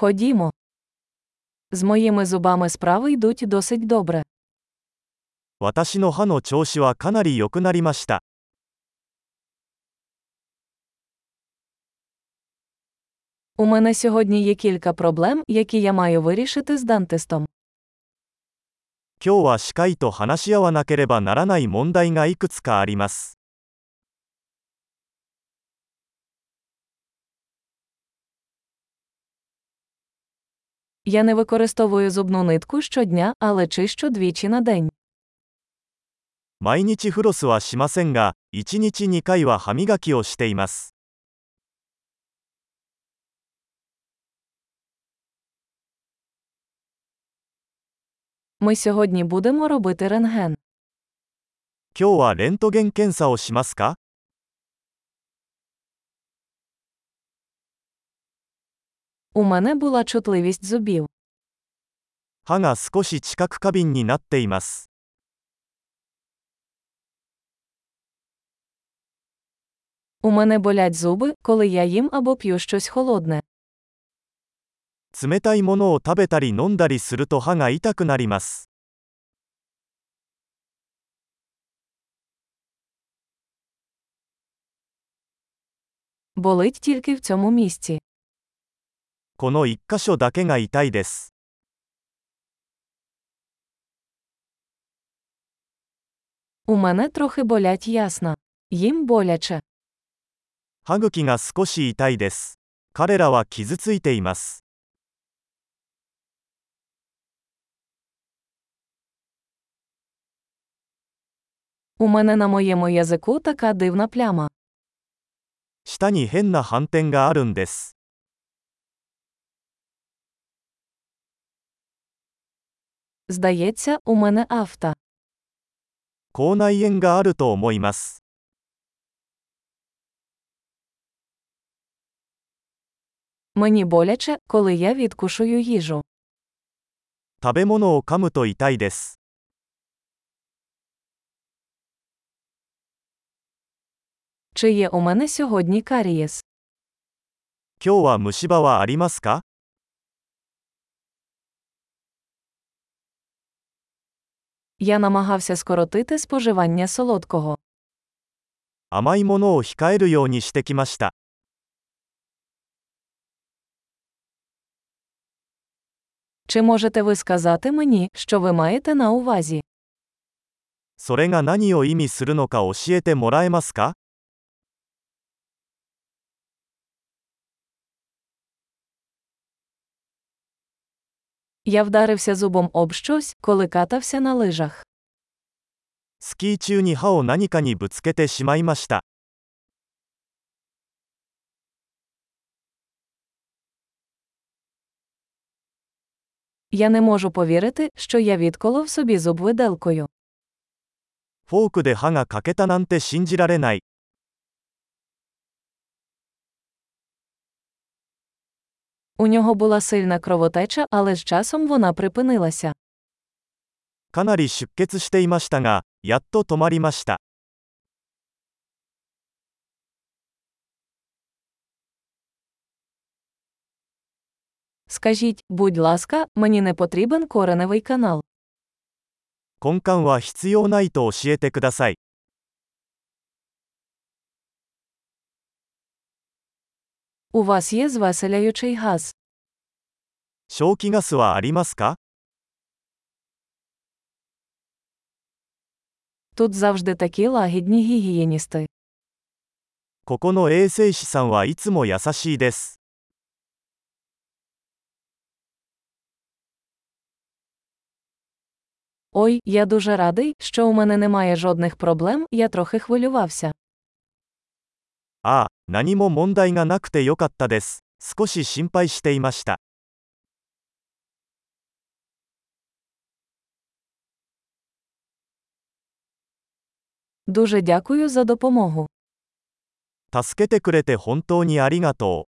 Ходімо. З моїми зубами справи йдуть досить добре. 私の歯の調子はかなり良くなりました。 У мене сьогодні є кілька проблем, які я маю вирішити з дантистом. 今日は歯科医と話し合わなければならない問題がいくつかあります。 Я не використовую зубну нитку щодня, але чищу двічі на день. 毎日フロスはしませんが、1日2回は歯磨きをしています。 Ми сьогодні будемо робити рентген. 今日はレントゲン検査をしますか У мене була чутливість зубів. 歯が少し知覚過敏になっています。 У мене болять зуби, коли я їм або п'ю щось холодне. 冷たいものを食べたり飲んだりすると歯が痛くなります。 Болить тільки в цьому місці. この1箇所だけが痛いです。 У мене трохи болять ясна. Їм боляче. 歯茎が少し痛いです。彼らは傷ついています。 У мене на моєму язику така дивна пляма. 舌に変な斑点があるんです。 Здається, у мене афта. 口内炎があると思います。 Мені боляче, коли я відкушую їжу. 食べ物を噛むと痛いです。 Чи є у мене сьогодні карієс? 今日は虫歯はありますか Я намагався скоротити споживання солодкого. 甘いものを控えるようにしてきました。 Чи можете ви сказати мені, що ви маєте на увазі? それが何を意味するのか教えてもらえますか Я вдарився зубом об щось, коли катався на лижах. スキー中に歯を何かにぶつけてしまいました。 Я не можу повірити, що я відколов собі зуб виделкою. フォークで歯が欠けたなんて信じられない。 У нього була сильна кровотеча, але з часом вона припинилася. かなり出血していましたが、やっと止まりました。 Скажіть, будь ласка, мені не потрібен кореневий канал. 根幹は必要ないと教えてください。 У вас є звеселяючий газ. 消気ガスはありますか Тут завжди такі лагідні гігієністи. ここの衛生士さんはいつも優しいです。 Ой, я дуже радий, що у мене немає жодних проблем, я трохи хвилювався. ああ、 何も問題がなくてよかったです。少し心配していました。助けてくれて本当にありがとう。